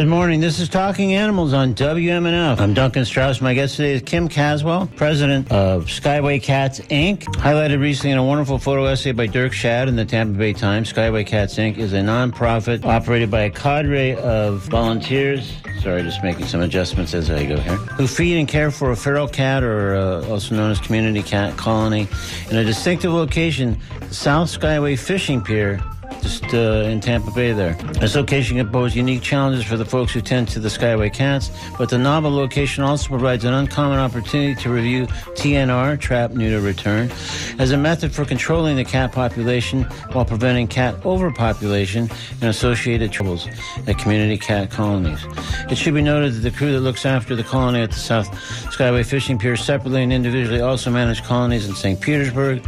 Good morning. This is Talking Animals on WMNF. I'm Duncan Strauss. My guest today is Kim Caswell, president of Skyway Cats Inc. Highlighted recently in a wonderful photo essay by Dirk Schad in the Tampa Bay Times. Skyway Cats Inc. is a nonprofit operated by a cadre of volunteers. Sorry, just making some adjustments as I go here. Who feed and care for a feral cat, or uh, also known as community cat colony, in a distinctive location, South Skyway Fishing Pier just uh, in Tampa Bay there. This location can pose unique challenges for the folks who tend to the Skyway cats, but the novel location also provides an uncommon opportunity to review TNR, trap, neuter, return, as a method for controlling the cat population while preventing cat overpopulation and associated troubles at community cat colonies. It should be noted that the crew that looks after the colony at the South Skyway Fishing Pier separately and individually also manage colonies in St. Petersburg,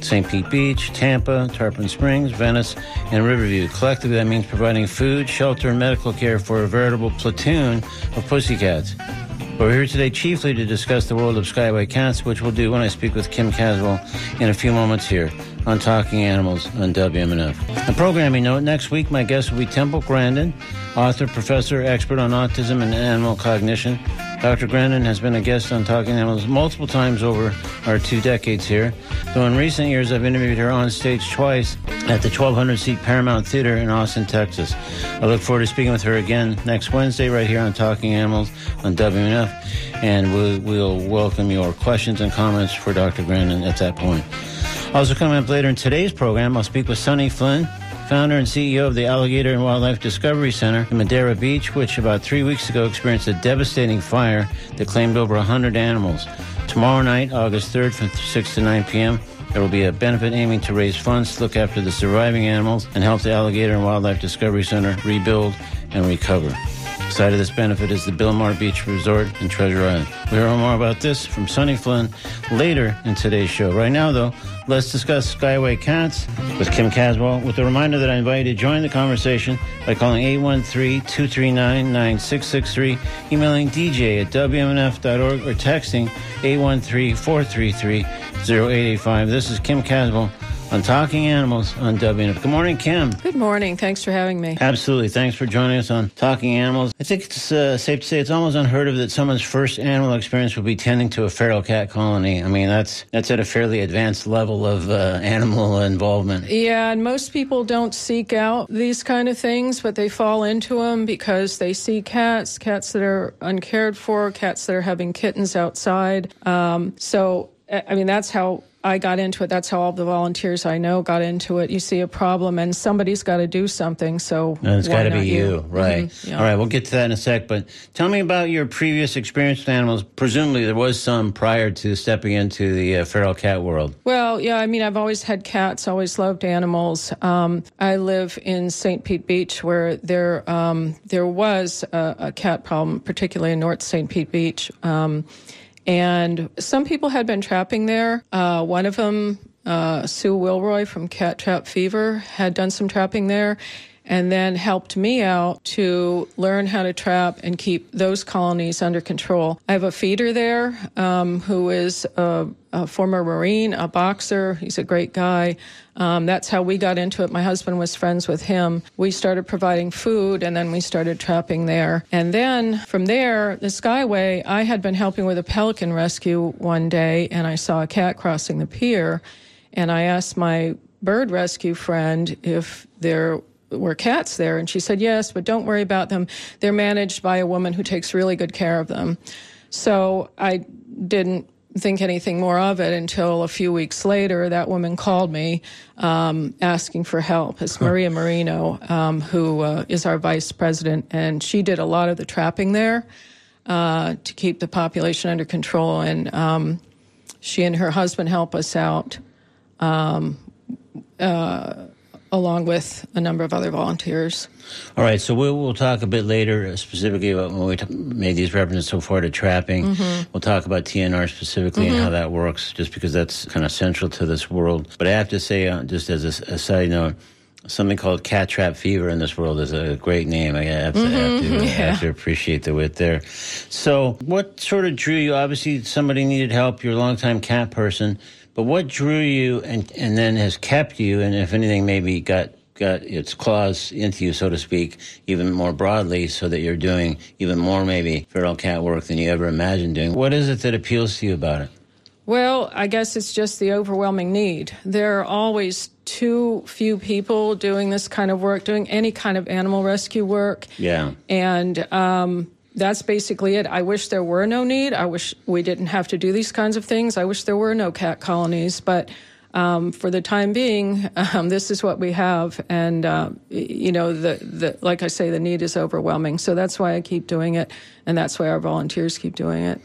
St. Pete Beach, Tampa, Tarpon Springs, Venice, and Riverview. Collectively, that means providing food, shelter, and medical care for a veritable platoon of pussycats. We're here today chiefly to discuss the world of Skyway Cats, which we'll do when I speak with Kim Caswell in a few moments here on Talking Animals on WMNF. A programming note, next week my guest will be Temple Grandin, author, professor, expert on autism and animal cognition. Dr. Grandin has been a guest on Talking Animals multiple times over our two decades here, though in recent years I've interviewed her on stage twice at the 1200 seat Paramount Theater in Austin, Texas. I look forward to speaking with her again next Wednesday right here on Talking Animals on WMNF, and we'll, we'll welcome your questions and comments for Dr. Grandin at that point. Also coming up later in today's program, I'll speak with Sonny Flynn, founder and CEO of the Alligator and Wildlife Discovery Center in Madeira Beach, which about three weeks ago experienced a devastating fire that claimed over 100 animals. Tomorrow night, August 3rd, from 6 to 9 p.m., there will be a benefit aiming to raise funds to look after the surviving animals and help the Alligator and Wildlife Discovery Center rebuild and recover. Side of this benefit is the Bilmar Beach Resort in Treasure Island. We'll hear more about this from Sonny Flynn later in today's show. Right now, though, let's discuss Skyway Cats with Kim Caswell with a reminder that I invite you to join the conversation by calling 813-239-9663, emailing dj at wmnf.org, or texting 813-433-0885. This is Kim Caswell on Talking Animals on WMNF. Good morning, Kim. Good morning. Thanks for having me. Absolutely. Thanks for joining us on Talking Animals. I think it's uh, safe to say it's almost unheard of that someone's first animal experience will be tending to a feral cat colony. I mean, that's that's at a fairly advanced level of uh, animal involvement. Yeah, and most people don't seek out these kind of things, but they fall into them because they see cats, cats that are uncared for, cats that are having kittens outside. Um, so, I mean, that's how I got into it. That's how all the volunteers I know got into it. You see a problem, and somebody's got to do something. So and it's got to be you, you? right? Mm-hmm, yeah. All right, we'll get to that in a sec. But tell me about your previous experience with animals. Presumably, there was some prior to stepping into the uh, feral cat world. Well, yeah. I mean, I've always had cats. Always loved animals. Um, I live in St. Pete Beach, where there um, there was a, a, cat problem, particularly in North St. Pete Beach. Um, and some people had been trapping there. Uh, one of them, uh, Sue Wilroy from Cat Trap Fever, had done some trapping there and then helped me out to learn how to trap and keep those colonies under control. I have a feeder there um, who is a, a, former Marine, a boxer. He's a great guy. Um, that's how we got into it. My husband was friends with him. We started providing food and then we started trapping there. And then from there, the Skyway, I had been helping with a pelican rescue one day and I saw a cat crossing the pier. And I asked my bird rescue friend if there were cats there? And she said, Yes, but don't worry about them. They're managed by a woman who takes really good care of them. So I didn't think anything more of it until a few weeks later. That woman called me um, asking for help. It's Maria Marino, um, who uh, is our vice president, and she did a lot of the trapping there uh, to keep the population under control. And um, she and her husband help us out. Um, uh, along with a number of other volunteers. All right, so we'll, we'll talk a bit later specifically about when we t- made these references so far to trapping. Mm-hmm. We'll talk about TNR specifically mm-hmm. and how that works, just because that's kind of central to this world. But I have to say, uh, just as a, a, side note, something called cat trap fever in this world is a great name. I have to, mm-hmm. have, to, yeah. have to appreciate the wit there. So, what sort of drew you? Obviously, somebody needed help. You're a longtime cat person. But what drew you and, and then has kept you, and if anything, maybe got got its claws into you, so to speak, even more broadly, so that you're doing even more maybe feral cat work than you ever imagined doing. What is it that appeals to you about it? Well, I guess it's just the overwhelming need. There are always too few people doing this kind of work, doing any kind of animal rescue work. Yeah. And um, that's basically it. I wish there were no need. I wish we didn't have to do these kinds of things. I wish there were no cat colonies. But um, for the time being, um, this is what we have, and uh, you know, the, the like I say, the need is overwhelming. So that's why I keep doing it, and that's why our volunteers keep doing it.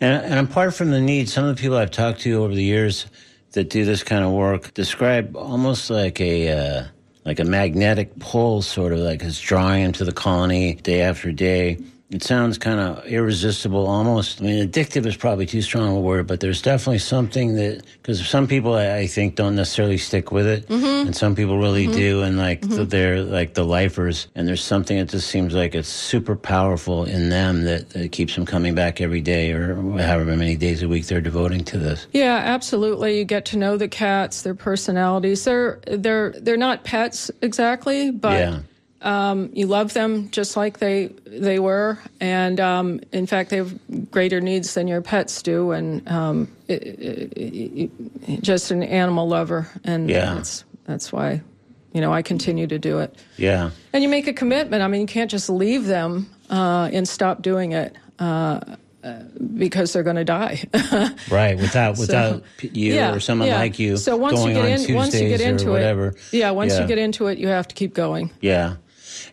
And, and apart from the need, some of the people I've talked to over the years that do this kind of work describe almost like a uh, like a magnetic pull, sort of like it's drawing into the colony day after day. It sounds kind of irresistible, almost. I mean, addictive is probably too strong a word, but there's definitely something that because some people I, I, think don't necessarily stick with it, mm-hmm. and some people really mm-hmm. do, and like mm-hmm. they're like the lifers. And there's something that just seems like it's super powerful in them that, that keeps them coming back every day, or however many days a week they're devoting to this. Yeah, absolutely. You get to know the cats, their personalities. They're they're they're not pets exactly, but. Yeah um, you love them just like they they were, and um, in fact, they have greater needs than your pets do, and um, it, it, it, just an animal lover, and yeah. that's that's why, you know, I continue to do it. Yeah, and you make a commitment. I mean, you can't just leave them uh, and stop doing it. Uh, uh, because they're going to die. right, without without so, you yeah, or someone yeah. like you. So once you get in, Tuesdays once you get into it, yeah, once yeah. you get into it, you have to keep going. Yeah,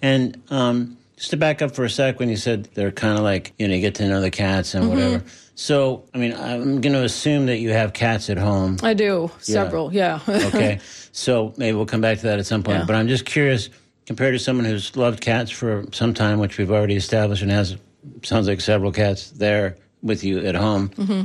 and um, just to back up for a sec, when you said they're kind of like, you know, you get to know the cats and mm-hmm. whatever. So, I mean, I'm going to assume that you have cats at home. I do, several, yeah. yeah. okay. So maybe we'll come back to that at some point. Yeah. But I'm just curious, compared to someone who's loved cats for some time, which we've already established and has, sounds like several cats there with you at home. Mm-hmm.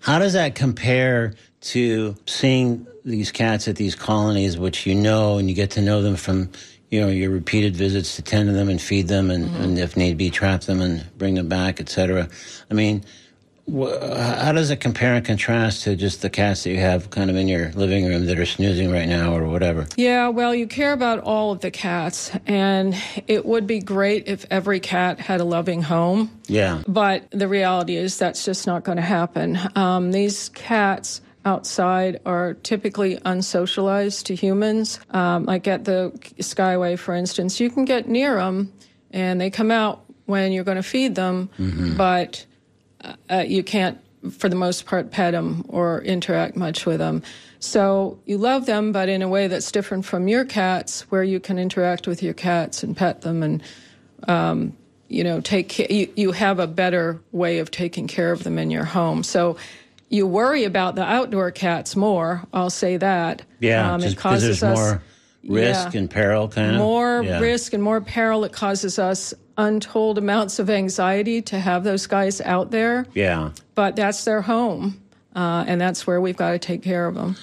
How does that compare to seeing these cats at these colonies, which you know and you get to know them from you know, your repeated visits to tend to them and feed them and, mm-hmm. and if need be, trap them and bring them back, etc. I mean, wh- how does it compare and contrast to just the cats that you have kind of in your living room that are snoozing right now or whatever? Yeah, well, you care about all of the cats, and it would be great if every cat had a loving home. Yeah. But the reality is that's just not going to happen. Um, these cats outside are typically unsocialized to humans. Um, like at the Skyway, for instance, you can get near them and they come out when you're going to feed them, mm-hmm. but uh, you can't, for the most part, pet them or interact much with them. So you love them, but in a way that's different from your cats, where you can interact with your cats and pet them and um, you know take you, you have a better way of taking care of them in your home so you worry about the outdoor cats more. I'll say that. Yeah, um, it causes us more risk yeah, and peril, kind of more yeah. risk and more peril. It causes us untold amounts of anxiety to have those guys out there. Yeah, but that's their home. Uh, and that's where we've got to take care of them.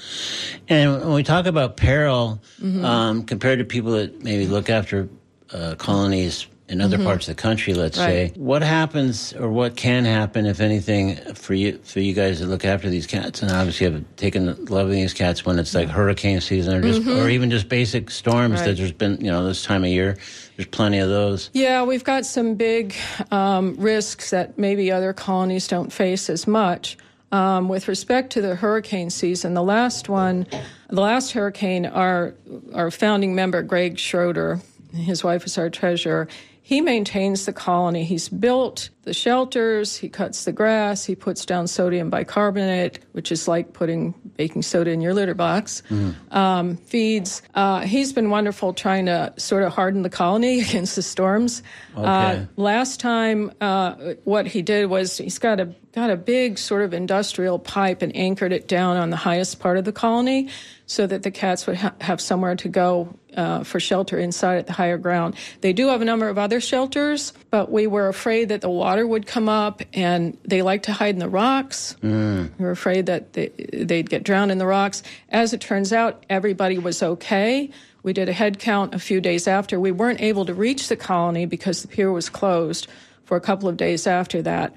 And when we talk about peril, mm-hmm. um, compared to people that maybe look after uh, colonies in other mm-hmm. parts of the country, let's right. say. What happens or what can happen, if anything, for you for you guys to look after these cats? And obviously, have taken loving these cats when it's like hurricane season or just mm-hmm. or even just basic storms right. that there's been, you know, this time of year. There's plenty of those. Yeah, we've got some big um, risks that maybe other colonies don't face as much. Um, with respect to the hurricane season, the last one, the last hurricane, our our founding member Greg Schroeder, his wife is our treasurer he maintains the colony. He's built the shelters, he cuts the grass, he puts down sodium bicarbonate, which is like putting baking soda in your litter box, mm. um, feeds. Uh, he's been wonderful trying to sort of harden the colony against the storms. Okay. Uh, last time, uh, what he did was he's got a got a big sort of industrial pipe and anchored it down on the highest part of the colony so that the cats would ha- have somewhere to go uh, for shelter inside at the higher ground. They do have a number of other shelters, but we were afraid that the water would come up and they like to hide in the rocks. Mm. We were afraid that they, they'd get drowned in the rocks. As it turns out, everybody was okay. We did a head count a few days after. We weren't able to reach the colony because the pier was closed for a couple of days after that.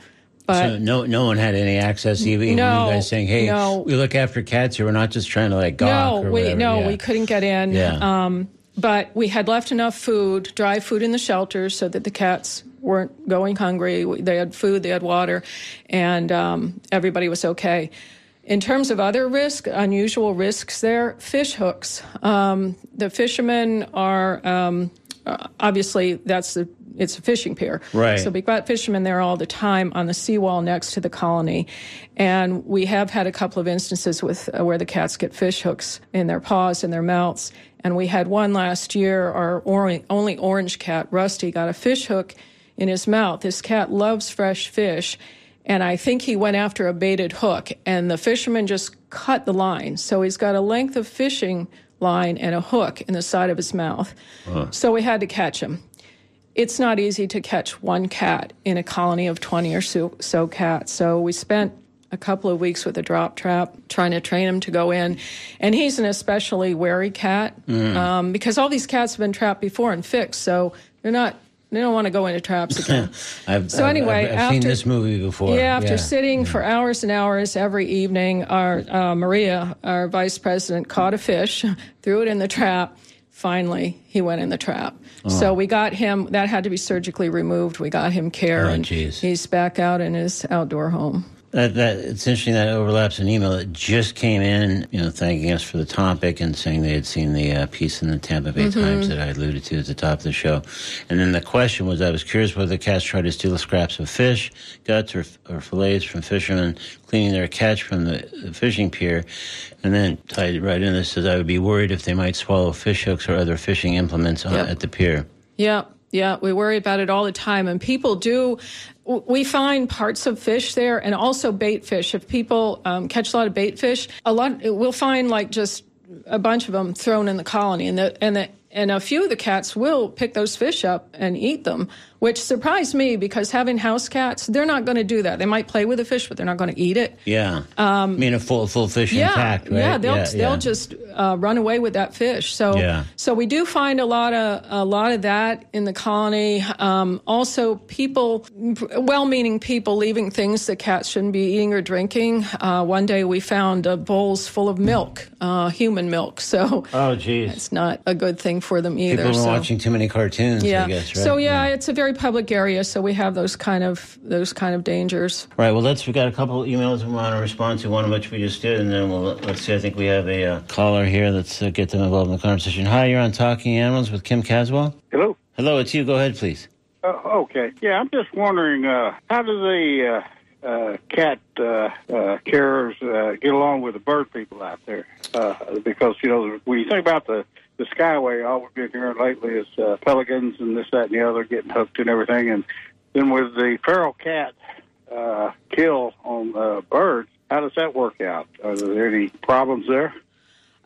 But So no, no one had any access. Even, No, you guys saying, "Hey, no. we look after cats here. We're not just trying to like gawk no, we no, Yeah. we couldn't get in. Yeah. Um, but we had left enough food, dry food in the shelters, so that the cats weren't going hungry. They had food, they had water, and um, everybody was okay. In terms of other risk, unusual risks there, fish hooks. Um, the fishermen are um, obviously that's the it's a fishing pier, Right. So we've got fishermen there all the time on the seawall next to the colony, and we have had a couple of instances with uh, where the cats get fish hooks in their paws and their mouths. And we had one last year. Our or- only orange cat, Rusty, got a fish hook in his mouth. This cat loves fresh fish, and I think he went after a baited hook, and the fisherman just cut the line. So he's got a length of fishing line and a hook in the side of his mouth. So we had to catch him it's not easy to catch one cat in a colony of 20 or so, so cats. So we spent a couple of weeks with a drop trap trying to train him to go in. And he's an especially wary cat um, because all these cats have been trapped before and fixed. So they're not, they don't want to go into traps again. I've, So I've- anyway, I've, I've seen after- this movie before. Yeah, after sitting for hours and hours every evening, our uh, Maria, our vice president, caught a fish, threw it in the trap. Finally, he went in the trap. Oh. So we got him. That had to be surgically removed. We got him care, Oh, and geez. he's back out in his outdoor home. That, that it's interesting that overlaps an email that just came in, you know, thanking us for the topic and saying they had seen the uh, piece in the Tampa Bay Mm-hmm. Times that I alluded to at the top of the show. And then the question was, I was curious whether the cats tried to steal scraps of fish, guts, or, or fillets from fishermen cleaning their catch from the, fishing pier. And then tied right in this says, I would be worried if they might swallow fish hooks or other fishing implements on, Yep. at the pier. Yeah, yeah, we worry about it all the time, and people do. We find parts of fish there, and also bait fish. If people um, catch a lot of bait fish, a lot we'll find like just a bunch of them thrown in the colony, and the and the and a few of the cats will pick those fish up and eat them, which surprised me because having house cats, they're not going to do that. They might play with the fish, but they're not going to eat it. Yeah. I mean, a full, full fish Um, Yeah, intact, right? yeah, they'll yeah, they'll yeah. just uh, run away with that fish. So Yeah. so we do find a lot of a lot of that in the colony. Um, also, people, well-meaning people, leaving things that cats shouldn't be eating or drinking. Uh, one day we found uh, bowls full of milk, uh, human milk. So Oh, geez. it's not a good thing for them either. People are so. watching too many cartoons, yeah. I guess, right? So yeah, it's a very public area, so we have those kind of those kind of dangers. Right. Well, let's. We got a couple emails we want to respond to. One of which we just did, and then we'll let's see. I think we have a uh, caller here. Let's uh, get them involved in the conversation. Hi, you're on Talking Animals with Kim Caswell. Hello. Hello, it's you. Go ahead, please. Uh, okay. Yeah, I'm just wondering uh, how do the uh, uh, cat uh, uh, carers uh, get along with the bird people out there? Uh, because you know when you think about the the Skyway, all we've been hearing lately is uh, pelicans and this, that, and the other getting hooked and everything, and then with the feral cat uh, kill on uh, birds, how does that work out? Are there any problems there?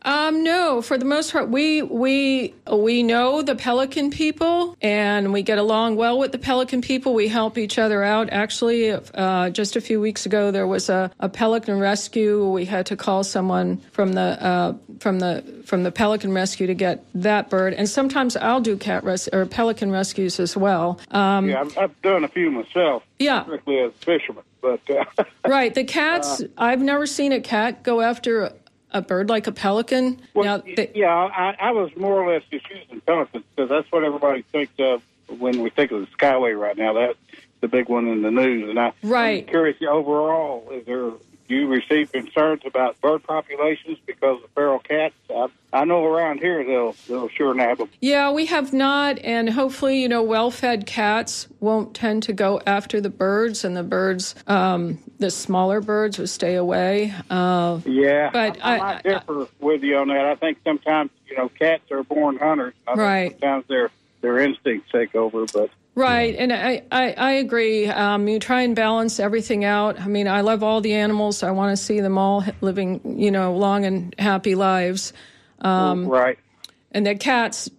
Um, no, for the most part, we we we know the pelican people, and we get along well with the pelican people. We help each other out. Actually, uh, just a few weeks ago, there was a, a pelican rescue. We had to call someone from the uh, from the from the pelican rescue to get that bird. And sometimes I'll do cat res- or pelican rescues as well. Um, yeah, I've, I've done a few myself, yeah, strictly as a fisherman, but. Uh, right. The cats. I've never seen a cat go after a, bird like a pelican. Well, now, they, yeah, I, I was more or less just using pelicans because that's what everybody thinks of when we think of the Skyway right now. That's the big one in the news, and I, Right. I'm curious. Overall, is there you receive concerns about bird populations because of feral cats? I, I know around here they'll they'll sure nab them. Yeah, we have not, and hopefully, you know, well-fed cats won't tend to go after the birds, and the birds, um, the smaller birds, will stay away. Uh, Yeah, But I, I, I- might I- differ with you on that. I think sometimes you know cats are born hunters. I think Right. Sometimes their their instincts take over, but. Right, and I, I, I agree. Um, you try and balance everything out. I mean, I love all the animals. I want to see them all living, you know, long and happy lives. Um, right. and the cats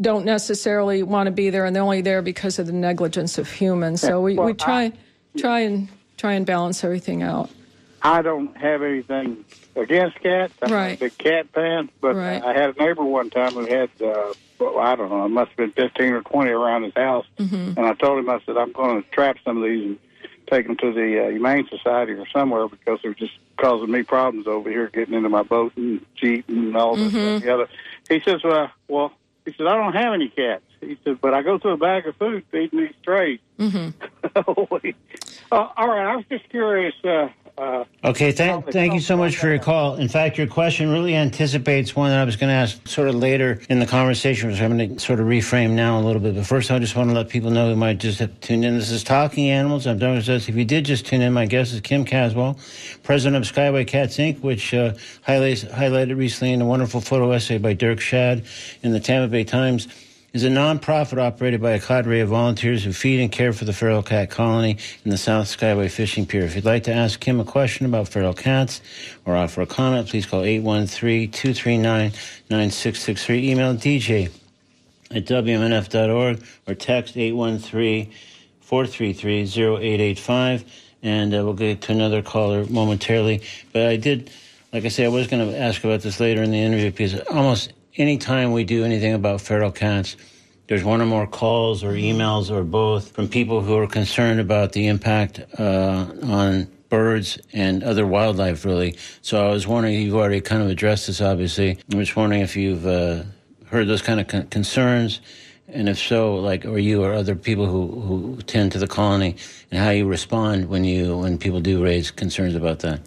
don't necessarily want to be there, and they're only there because of the negligence of humans. So we, Well, we try, try and try and balance everything out. I don't have anything against cats. I'm Right. a big cat fan, but Right. I had a neighbor one time who had, uh, well, I don't know, it must have been 15 or 20 around his house. Mm-hmm. And I told him, I said, I'm going to trap some of these and take them to the uh, Humane Society or somewhere because they're just causing me problems over here, getting into my boat and cheating and all this Mm-hmm. and the other. He says, well, well, he said, I don't have any cats. He said, but I go through a bag of food feeding these strays. Mm-hmm. uh, all right, I was just curious. Uh, uh, Okay, thank, thank you so much for your call. In fact, your question really anticipates one that I was going to ask sort of later in the conversation, which I'm going to sort of reframe now a little bit. But first, I just want to let people know who might just have tuned in. This is Talking Animals. I'm Douglas If you did just tune in, my guest is Kim Caswell, president of Skyway Cats Inc., which uh, highlights, highlighted recently in a wonderful photo essay by Dirk Schad in the Tampa Bay Times is a nonprofit operated by a cadre of volunteers who feed and care for the feral cat colony in the South Skyway Fishing Pier. If you'd like to ask him a question about feral cats or offer a comment, please call 813-239-9663. Email DJ at WMNF.org or text 813-433-0885 and uh, we'll get to another caller momentarily. But I did, like I say, I was going to ask about this later in the interview because almost any time we do anything about feral cats, there's one or more calls or emails or both from people who are concerned about the impact uh, on birds and other wildlife, really. So I was wondering, you've already kind of addressed this, obviously. I'm just wondering if you've uh, heard those kind of con- concerns. And if so, like, or you or other people who, who tend to the colony, and how you respond when you when people do raise concerns about that.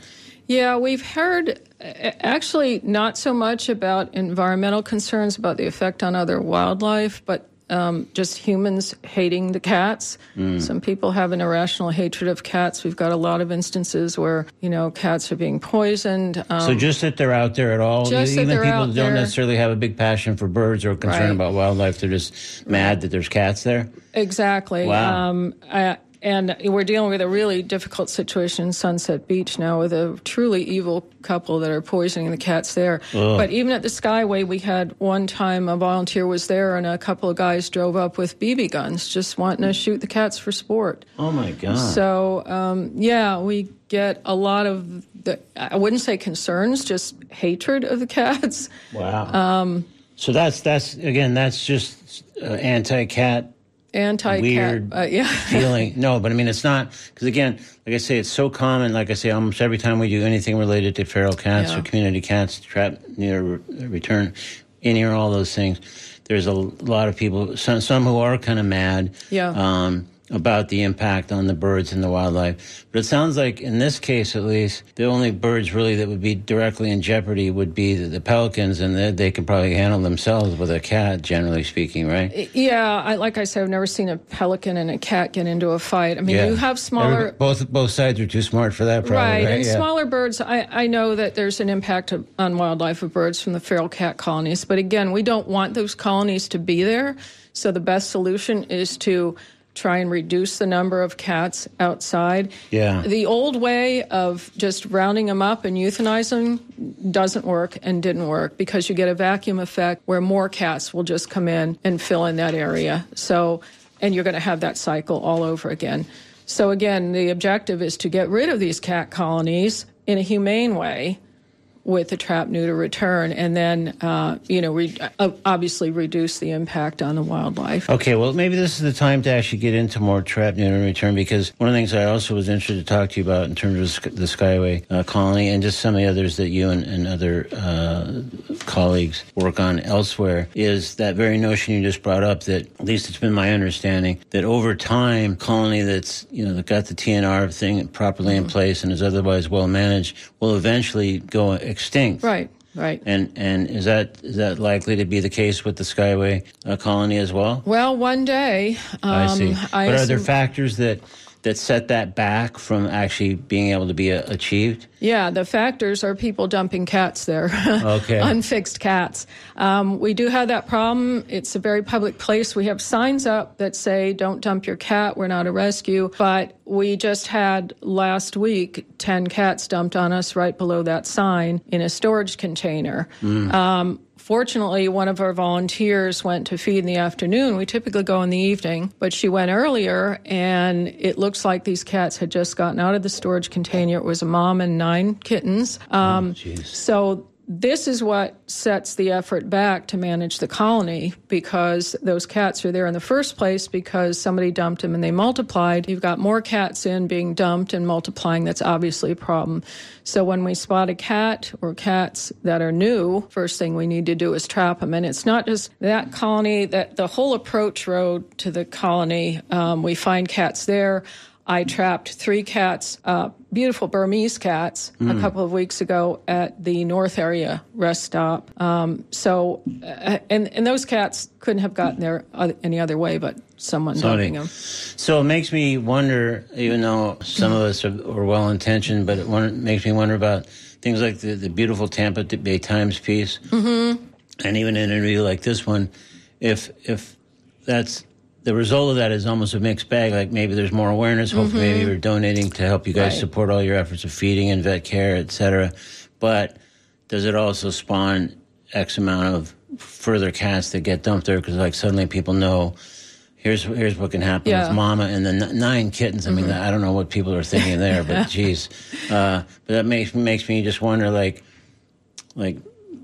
Yeah, we've heard actually not so much about environmental concerns about the effect on other wildlife, but um, just humans hating the cats. Some people have an irrational hatred of cats. We've got a lot of instances where you know cats are being poisoned. Um, So just that they're out there at all, Just even people don't there. necessarily have a big passion for birds or concern Right. about wildlife, they're just mad that there's cats there. Exactly. Wow. Um, I, and we're dealing with a really difficult situation in Sunset Beach now with a truly evil couple that are poisoning the cats there. But even at the Skyway, we had one time a volunteer was there and a couple of guys drove up with BB guns just wanting to shoot the cats for sport. Oh my god! So, um, yeah, we get a lot of, the, I wouldn't say concerns, just hatred of the cats. wow. Um, so that's that's again that's just uh, anti-cat Anti-cat. Weird Uh, yeah. feeling. No, but I mean it's not because again, like I say, it's so common. Like I say, almost every time we do anything related to feral cats Yeah. or community cats, trap neuter return, any or all those things. There's a lot of people, some some who are kind of mad. Yeah. Um, about the impact on the birds and the wildlife. But it sounds like in this case, at least, the only birds really that would be directly in jeopardy would be the, the pelicans, and they, they can probably handle themselves with a cat, generally speaking, right? Yeah, I, like I said, I've never seen a pelican and a cat get into a fight. I mean, you have smaller. Everybody- both both sides are too smart for that, probably. Right, Right, and Yeah. smaller birds. I, I know that there's an impact of, on wildlife of birds from the feral cat colonies, but again, we don't want those colonies to be there. So the best solution is to try and reduce the number of cats outside. Yeah. The old way of just rounding them up and euthanizing doesn't work and didn't work because you get a vacuum effect where more cats will just come in and fill in that area. So, and you're going to have that cycle all over again. So again, the objective is to get rid of these cat colonies in a humane way with the trap neuter return and then uh, you know re- uh, obviously reduce the impact on the wildlife. Okay, well, maybe this is the time to actually get into more trap neuter return because one of the things I also was interested to talk to you about in terms of the Skyway uh, colony and just some of the others that you and, and other uh, colleagues work on elsewhere is that very notion you just brought up that at least it's been my understanding that over time colony that's you know that got the TNR thing properly in place and is otherwise well managed will eventually go extinct. right right And and is that is that likely to be the case with the Skyway uh, colony as well? well one day um, I see. I but are there factors that that set that back from actually being able to be uh, achieved? Yeah, the factors are people dumping cats there. Okay. Unfixed cats. Um, we do have that problem. It's a very public place. We have signs up that say, don't dump your cat. We're not a rescue. But we just had last week 10 cats dumped on us right below that sign in a storage container. Um, Fortunately, one of our volunteers went to feed in the afternoon. We typically go in the evening, but she went earlier, and it looks like these cats had just gotten out of the storage container. It was a mom and nine kittens. Um, so this is what sets the effort back to manage the colony because those cats are there in the first place because somebody dumped them and they multiplied. You've got more cats in being dumped and multiplying. That's obviously a problem. So when we spot a cat or cats that are new, first thing we need to do is trap them. And it's not just that colony, that the whole approach road to the colony, um, we find cats there. I trapped three cats, uh, beautiful Burmese cats, mm. a couple of weeks ago at the North Area rest stop. Um, so, uh, and and those cats couldn't have gotten there any other way but someone dumping them. So it makes me wonder, even though some of us are, are well intentioned, but it makes me wonder about things like the, the beautiful Tampa Bay Times piece, mm-hmm. and even an interview like this one. If if that's the result of that is almost a mixed bag. Like maybe there's more awareness. Hopefully, mm-hmm. maybe you're donating to help you guys right. support all your efforts of feeding and vet care, et cetera. But does it also spawn X amount of further cats that get dumped there? Because like suddenly people know here's here's what can happen yeah. with mama and the n- nine kittens. I mean, mm-hmm. I don't know what people are thinking there, but geez, uh, but that makes makes me just wonder, like, like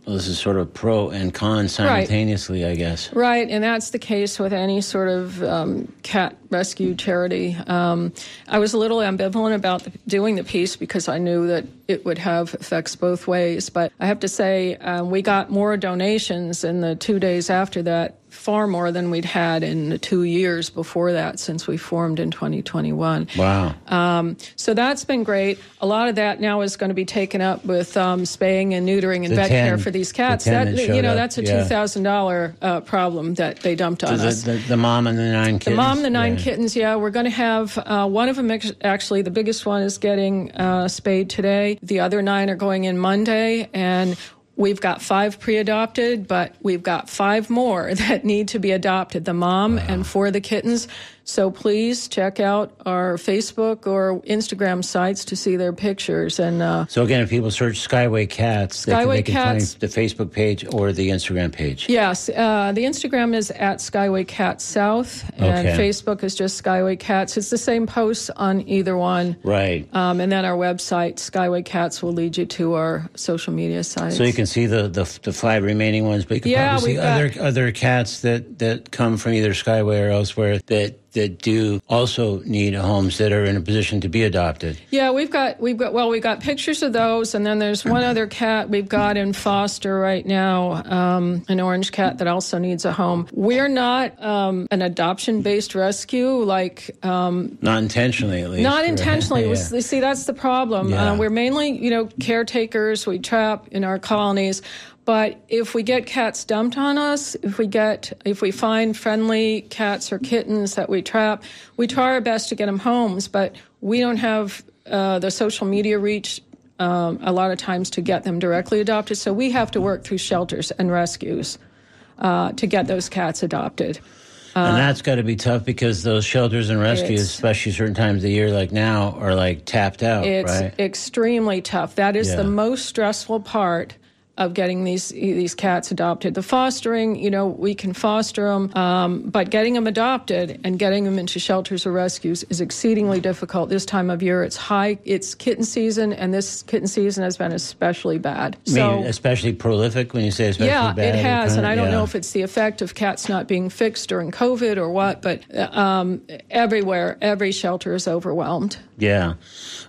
well, this is sort of pro and con simultaneously, right. I guess. Right, and that's the case with any sort of um, cat rescue charity. Um, I was a little ambivalent about the, doing the piece because I knew that it would have effects both ways. But I have to say, um, we got more donations in the two days after that far more than we'd had in the two years before that since we formed in 2021. Wow. Um, so that's been great. A lot of that now is going to be taken up with um, spaying and neutering and the vet 10, care for these cats. That, you know, up. that's a $2,000 uh, problem that they dumped on the, us. The, the, mom and the nine kittens. The mom and the nine yeah. kittens, yeah. We're going to have uh, one of them, actually, the biggest one is getting uh, spayed today. The other nine are going in Monday. And We've got five pre adopted, but we've got five more that need to be adopted the mom wow. and for the kittens. So please check out our Facebook or Instagram sites to see their pictures. And uh, so again, if people search Skyway Cats, Skyway they, can, they Cats, find the Facebook page or the Instagram page. Yes, uh, the Instagram is at Skyway Cats South, and okay. Facebook is just Skyway Cats. It's the same posts on either one. Right. Um, and then our website, Skyway Cats, will lead you to our social media sites. So you can see the the, the five remaining ones, but you can yeah, probably see got, other other cats that that come from either Skyway or elsewhere that that do also need homes that are in a position to be adopted. Yeah, we've got we've got well, we've got pictures of those, and then there's one other cat we've got in foster right now, um, an orange cat that also needs a home. We're not um, an adoption based rescue, like um, not intentionally at least. Not intentionally. yeah. See, that's the problem. Yeah. Uh, we're mainly you know caretakers. We trap in our colonies. But if we get cats dumped on us, if we get, if we find friendly cats or kittens that we trap, we try our best to get them homes. But we don't have uh, the social media reach um, a lot of times to get them directly adopted. So we have to work through shelters and rescues uh, to get those cats adopted. Uh, and that's got to be tough because those shelters and rescues, especially certain times of the year like now, are like tapped out. It's right? extremely tough. That is yeah. the most stressful part of getting these these cats adopted. The fostering, you know, we can foster them, um, but getting them adopted and getting them into shelters or rescues is exceedingly difficult this time of year. It's high, it's kitten season, and this kitten season has been especially bad. I so, mean, especially prolific when you say especially yeah, bad. Yeah, it has, kind of, and I don't yeah. know if it's the effect of cats not being fixed during COVID or what, but um, everywhere, every shelter is overwhelmed. Yeah.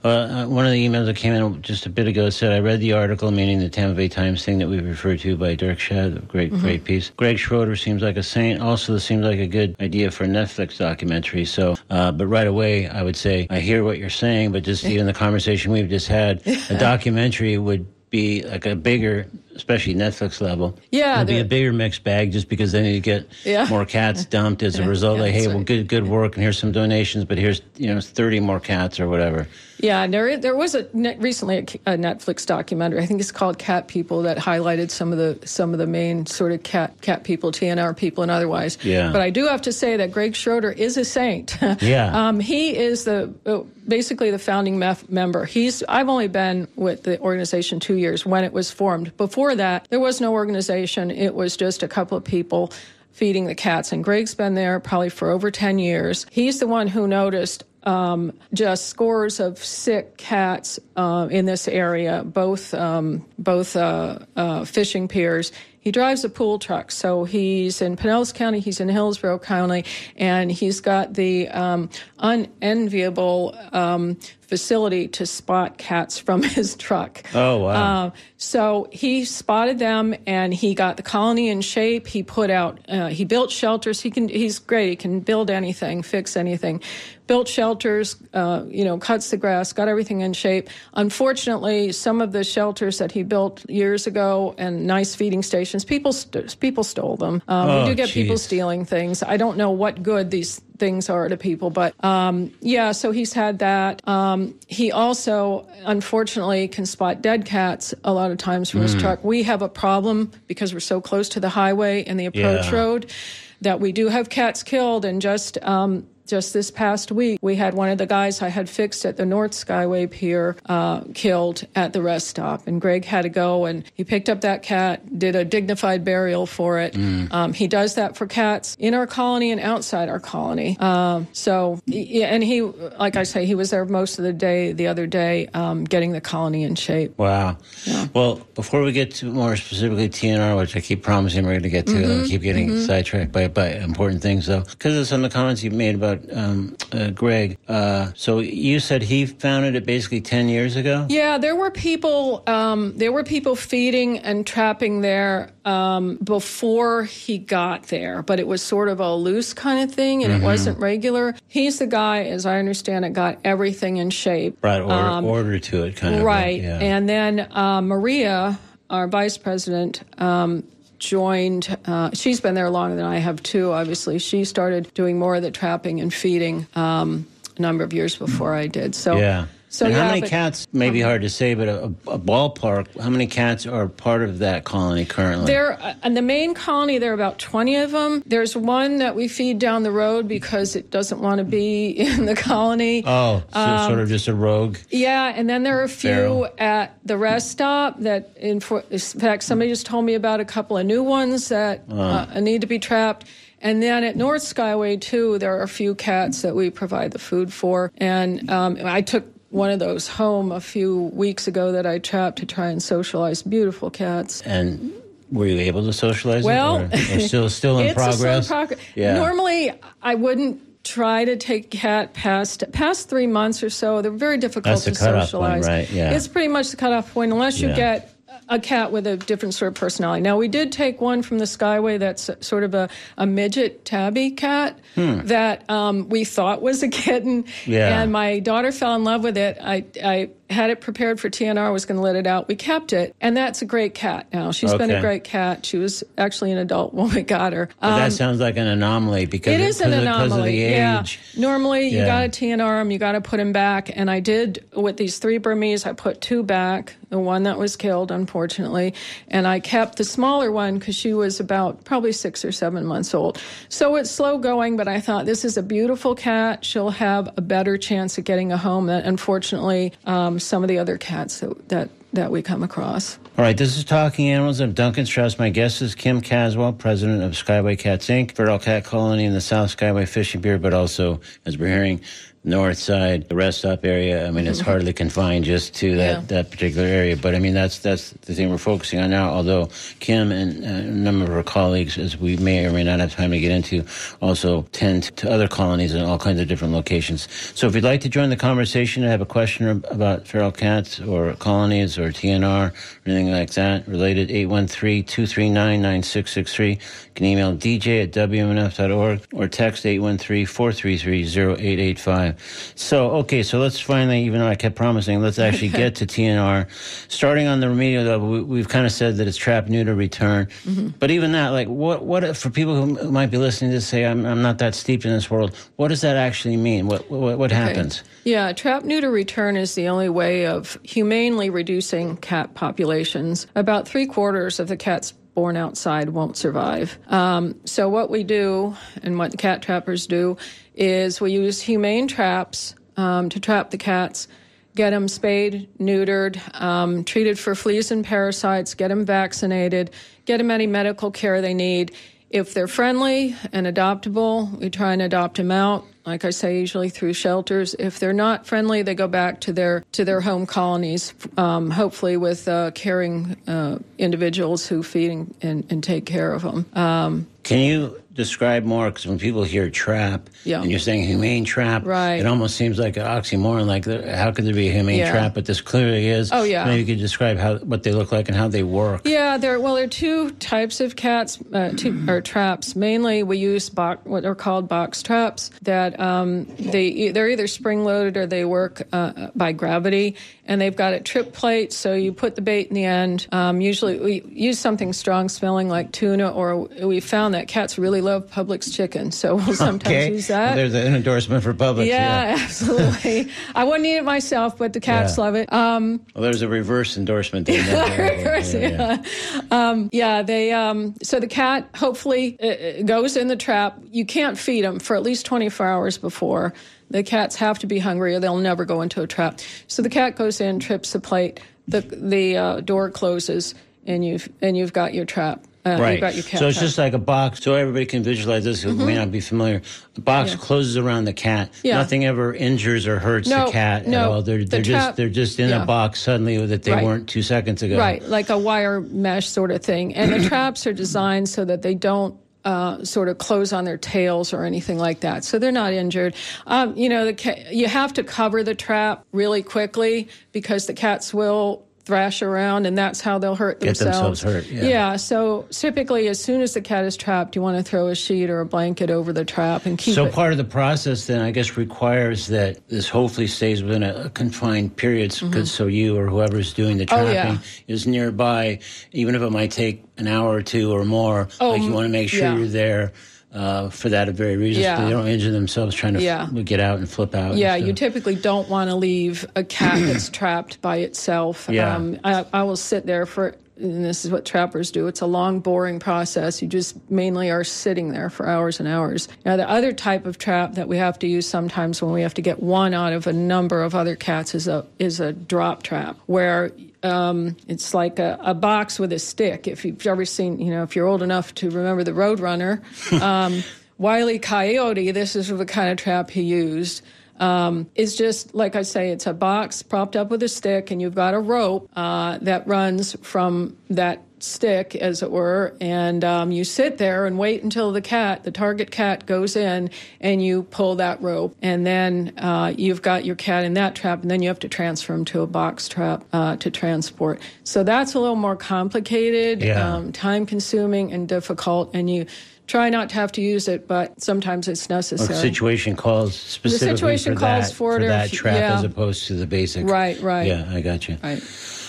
Uh, one of the emails that came in just a bit ago said, I read the article, meaning the Tampa Bay Times thing that we referred to by Dirk Schad, great, mm-hmm. great piece. Greg Schroeder seems like a saint. Also, this seems like a good idea for a Netflix documentary. So, uh, but right away, I would say, I hear what you're saying, but just even the conversation we've just had, a documentary would be like a bigger, especially Netflix level. Yeah, it'd be a bigger mixed bag just because then you get yeah. more cats dumped as a result. Yeah, like, hey, right. well, good good work, and here's some donations, but here's you know thirty more cats or whatever. Yeah, there there was a recently a, a, Netflix documentary. I think it's called Cat People that highlighted some of the some of the main sort of cat cat people, TNR people, and otherwise. Yeah. But I do have to say that Greg Schroeder is a saint. Yeah. um, he is the uh, basically the founding mef- member. He's I've only been with the organization two years when it was formed. Before that, there was no organization. It was just a couple of people feeding the cats. And Greg's been there probably for over 10 years. He's the one who noticed um, just scores of sick cats uh, in this area, both um, both uh, uh, fishing piers. He drives a pool truck, so he's in Pinellas County, he's in Hillsborough County, and he's got the um, unenviable um, facility to spot cats from his truck. Oh, wow. Uh, so he spotted them and he got the colony in shape. He put out, uh, he built shelters. He can, he's great. He can build anything, fix anything. Built shelters, uh, you know, cuts the grass, got everything in shape. Unfortunately, some of the shelters that he built years ago and nice feeding stations, people st- people stole them. Um, Oh, we do get people stealing things. I don't know what good these things are to people, but um, yeah. So he's had that. Um, he also, unfortunately, can spot dead cats a lot of times from his Hmm. truck. We have a problem because we're so close to the highway and the approach Yeah. road that we do have cats killed. And just um, just this past week, we had one of the guys I had fixed at the North Skyway Pier uh, killed at the rest stop. And Greg had to go and he picked up that cat, did a dignified burial for it. Um, he does that for cats in our colony and outside our colony. Um, so, and he, like I say, he was there most of the day the other day um, getting the colony in shape. Wow. Well, before we get to more specifically TNR, which I keep promising we're going to get to, and I keep getting sidetracked by, by important things, though, because of some of the comments you made about um, uh, Greg. Uh, so you said he founded it basically 10 years ago? Yeah, there were people. Um, there were people feeding and trapping there um, before he got there, but it was sort of a loose kind of thing, and it wasn't regular. He's the guy, as I understand it, got everything in shape. Brought order, order to it, kind of. Right. Yeah. And then uh, Maria, our vice president, um, joined. Uh, she's been there longer than I have, too, obviously. She started doing more of the trapping and feeding um, a number of years before I did. So, yeah. So, and yeah, how many but- cats, may be hard to say, but a, a ballpark, how many cats are part of that colony currently? There, uh, in the main colony, there are about 20 of them. There's one that we feed down the road because it doesn't want to be in the colony. oh, so um, sort of just a rogue. Yeah, and then there are a few Feral. at the rest stop that, in, in fact, somebody just told me about a couple of new ones that uh, need to be trapped. And then at North Skyway, too, there are a few cats that we provide the food for. And um, I took one of those home a few weeks ago that I trapped to try and socialize beautiful cats. And were you able to socialize Well, it? Or, or still, still in progress? slow. Yeah. Normally, I wouldn't try to take cat past past three months or so. They're very difficult That's the to cutoff point, socialize. right? Yeah. It's pretty much the cutoff point, unless you Yeah. get a cat with a different sort of personality. Now, we did take one from the Skyway that's sort of a, a midget tabby cat that um, we thought was a kitten. Hmm. Yeah. And my daughter fell in love with it. I, I had it prepared for TNR, was going to let it out. We kept it. And that's a great cat now. She's been a great cat. She was actually an adult when we got her. But that Um, sounds like an anomaly because it is an anomaly. Yeah. Normally, you got to TNR them, you got to put him back. And I did with these three Burmese. I put two back. The one that was killed, unfortunately, and I kept the smaller one because she was about probably six or seven months old. So it's slow going, but I thought this is a beautiful cat. She'll have a better chance of getting a home than, unfortunately, um, some of the other cats that that, that we come across. All right, this is Talking Animals. I'm Duncan Strauss. My guest is Kim Caswell, president of Skyway Cats Inc., feral cat colony in the South Skyway Fishing Pier, but also, as we're hearing, north side, the rest stop area. I mean, it's hardly confined just to that, Yeah. that particular area. But I mean, that's that's the thing we're focusing on now. Although Kim and uh, a number of her colleagues, as we may or may not have time to get into, also tend to other colonies in all kinds of different locations. So if you'd like to join the conversation and have a question about feral cats or colonies or TNR or anything like that related, 813-239-9663. You can email dj at wmnf.org or text 813-433-0885. So, okay, so let's finally, even though I kept promising, let's actually get to TNR. Starting on the remedial level, we, we've kind of said that it's trap, neuter, return. Mm-hmm. But even that, like, what, what, for people who might be listening to say, I'm, I'm not that steeped in this world, what does that actually mean? What, what, what happens? Yeah, trap neuter return is the only way of humanely reducing cat populations. About three quarters of the cats born outside won't survive. Um, so, what we do and what the cat trappers do is we use humane traps um, to trap the cats. Get them spayed, neutered, um, treated for fleas and parasites, get them vaccinated, get them any medical care they need. If they're friendly and adoptable, we try and adopt them out like I say, usually through shelters. If they're not friendly, they go back to their to their home colonies, um, hopefully with uh, caring uh, individuals who feed and, and, and, take care of them. Um, Can you describe more because when people hear trap yeah. and you're saying humane trap, right. it almost seems like an oxymoron. Like, how could there be a humane yeah. trap? But this clearly is. Oh yeah. Maybe you could describe how what they look like and how they work. Yeah, there. Well, there are two types of cats, uh, two, or traps. Mainly, we use box, what are called box traps. That um, they they're either spring loaded or they work uh, by gravity, and they've got a trip plate. So you put the bait in the end. Um, usually, we use something strong smelling like tuna, or we found that cats really love Publix chicken, so we'll sometimes okay. use that. Well, there's an endorsement for Publix. Yeah, yeah. absolutely. I wouldn't eat it myself, but the cats yeah. love it. Um, well, there's a reverse endorsement. reverse, yeah. Um, yeah, they. Um, so the cat hopefully uh, goes in the trap. You can't feed them for at least 24 hours before. The cats have to be hungry, or they'll never go into a trap. So the cat goes in, trips the plate, the the uh, door closes, and you've and you've got your trap. Uh, right. so it's just like a box. So everybody can visualize this who mm-hmm. may not be familiar. The box yeah. closes around the cat. Yeah. Nothing ever injures or hurts no, the cat no. at all. They're, they're the just they're just in yeah. a box suddenly that they right. weren't two seconds ago. Right, like a wire mesh sort of thing. And the traps are designed so that they don't uh, sort of close on their tails or anything like that. So they're not injured. Um, you know, the ca- you have to cover the trap really quickly because the cats will thrash around and that's how they'll hurt themselves. Get themselves hurt. Yeah. yeah. So typically, as soon as the cat is trapped, you want to throw a sheet or a blanket over the trap and keep so it. part of the process then, I guess, requires that this hopefully stays within a, confined period, mm-hmm. so you or whoever's doing the trapping oh, yeah. is nearby, even if it might take an hour or two or more. Oh, like you want to make sure yeah. you're there uh, for that very reason. Yeah. So they don't injure themselves trying to yeah. f- get out and flip out. Yeah, you typically don't want to leave a cat that's trapped by itself. Yeah. Um, I, I will sit there for and this is what trappers do. It's a long, boring process. You just mainly are sitting there for hours and hours. Now, the other type of trap that we have to use sometimes when we have to get one out of a number of other cats is a is a drop trap, where um, it's like a, a, box with a stick. If you've ever seen, you know, if you're old enough to remember the Roadrunner, um, Wiley Coyote, this is the kind of trap he used. Um, is just like I say, it's a box propped up with a stick, and you've got a rope uh, that runs from that stick, as it were, and um, you sit there and wait until the cat, the target cat, goes in, and you pull that rope, and then uh, you've got your cat in that trap, and then you have to transfer him to a box trap uh, to transport. So that's a little more complicated, yeah. um, time consuming, and difficult, and you try not to have to use it, but sometimes it's necessary. The situation calls specifically the situation for calls that, for, for that trap yeah. as opposed to the basic. Right, right. Yeah, I got you. Right.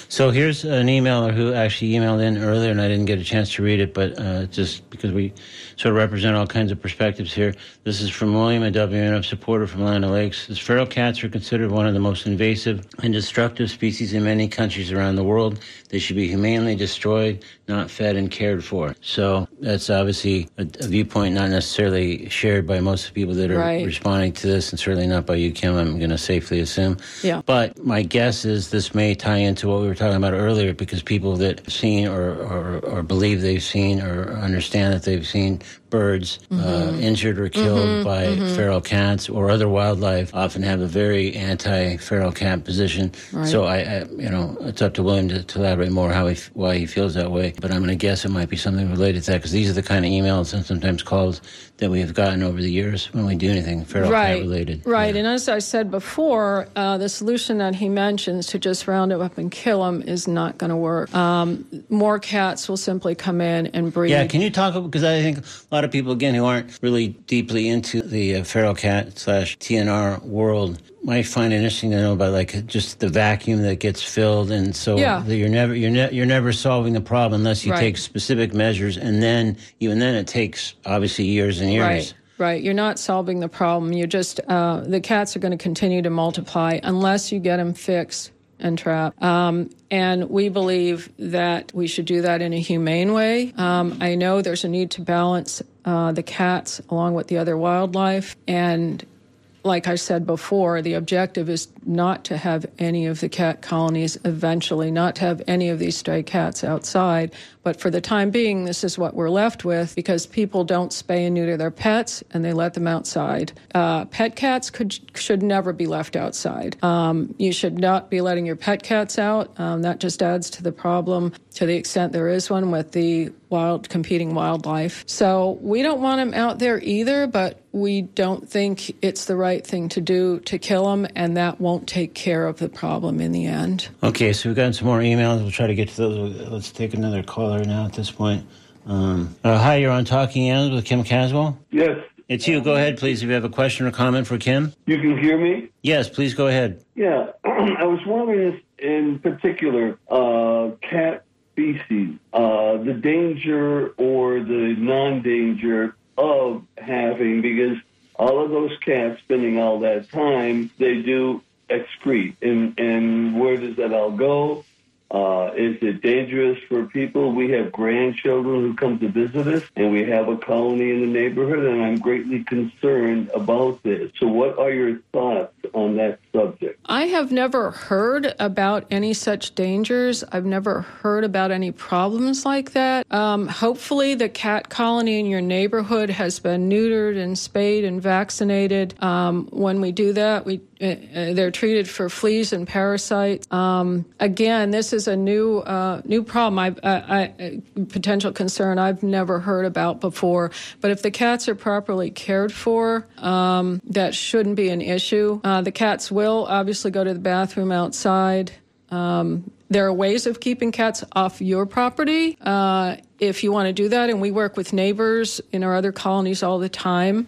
So here's an emailer who actually emailed in earlier, and I didn't get a chance to read it, but uh, just because we sort of represent all kinds of perspectives here. This is from William, a WMNF supporter from Land Lakes. As feral cats are considered one of the most invasive and destructive species in many countries around the world. They should be humanely destroyed, not fed and cared for. So that's obviously a, a viewpoint not necessarily shared by most of the people that are right. responding to this, and certainly not by you, Kim. I'm going to safely assume. Yeah. But my guess is this may tie into what we were talking about earlier, because people that seen or, or, or believe they've seen or understand that they've seen birds uh, mm-hmm. uh, injured or killed mm-hmm, by mm-hmm. feral cats or other wildlife often have a very anti-feral cat position. Right. So I, I, you know, it's up to William to, to elaborate more how he, why he feels that way. But I'm going to guess it might be something related to that because these are the kind of emails and sometimes calls that we have gotten over the years when we do anything feral right. cat related. Right. Yeah. And as I said before, uh, the solution that he mentions to just round them up and kill them is not going to work. Um, more cats will simply come in and breed. Yeah. Can you talk because I think lot of people again who aren't really deeply into the uh, feral cat slash TNR world might find it interesting to know about like just the vacuum that gets filled, and so yeah. you're never you're ne- you're never solving the problem unless you right. take specific measures, and then even then it takes obviously years and years. Right. Right, you're not solving the problem. You're just uh, the cats are going to continue to multiply unless you get them fixed and trap. Um, and we believe that we should do that in a humane way. Um, I know there's a need to balance uh, the cats along with the other wildlife, and like I said before, the objective is not to have any of the cat colonies eventually, not to have any of these stray cats outside, But for the time being, this is what we're left with because people don't spay and neuter their pets and they let them outside. Uh, pet cats could should never be left outside. Um, you should not be letting your pet cats out. Um, that just adds to the problem to the extent there is one with the wild competing wildlife. So we don't want them out there either, but we don't think it's the right thing to do to kill them, and that won't take care of the problem in the end. Okay, so we've gotten some more emails. We'll try to get to those. Let's take another caller now at this point. Um, uh, hi, you're on Talking Animals with Kim Caswell. Yes. It's you. Go ahead, please. If you have a question or comment for Kim. You can hear me? Yes, please go ahead. Yeah. I was wondering if, in particular, uh, cat species, uh, the danger or the non danger of having, because all of those cats spending all that time, they do excrete. And, and where does that all go? Uh, is it dangerous for people? We have grandchildren who come to visit us, and we have a colony in the neighborhood, and I'm greatly concerned about this. So, what are your thoughts on that subject? I have never heard about any such dangers. I've never heard about any problems like that. Um, hopefully, the cat colony in your neighborhood has been neutered and spayed and vaccinated. Um, when we do that, we they're treated for fleas and parasites. Um, again, this is a new uh, new problem. I've, I, I, potential concern I've never heard about before. But if the cats are properly cared for, um, that shouldn't be an issue. Uh, the cats will obviously go to the bathroom outside. Um, there are ways of keeping cats off your property uh, if you want to do that, and we work with neighbors in our other colonies all the time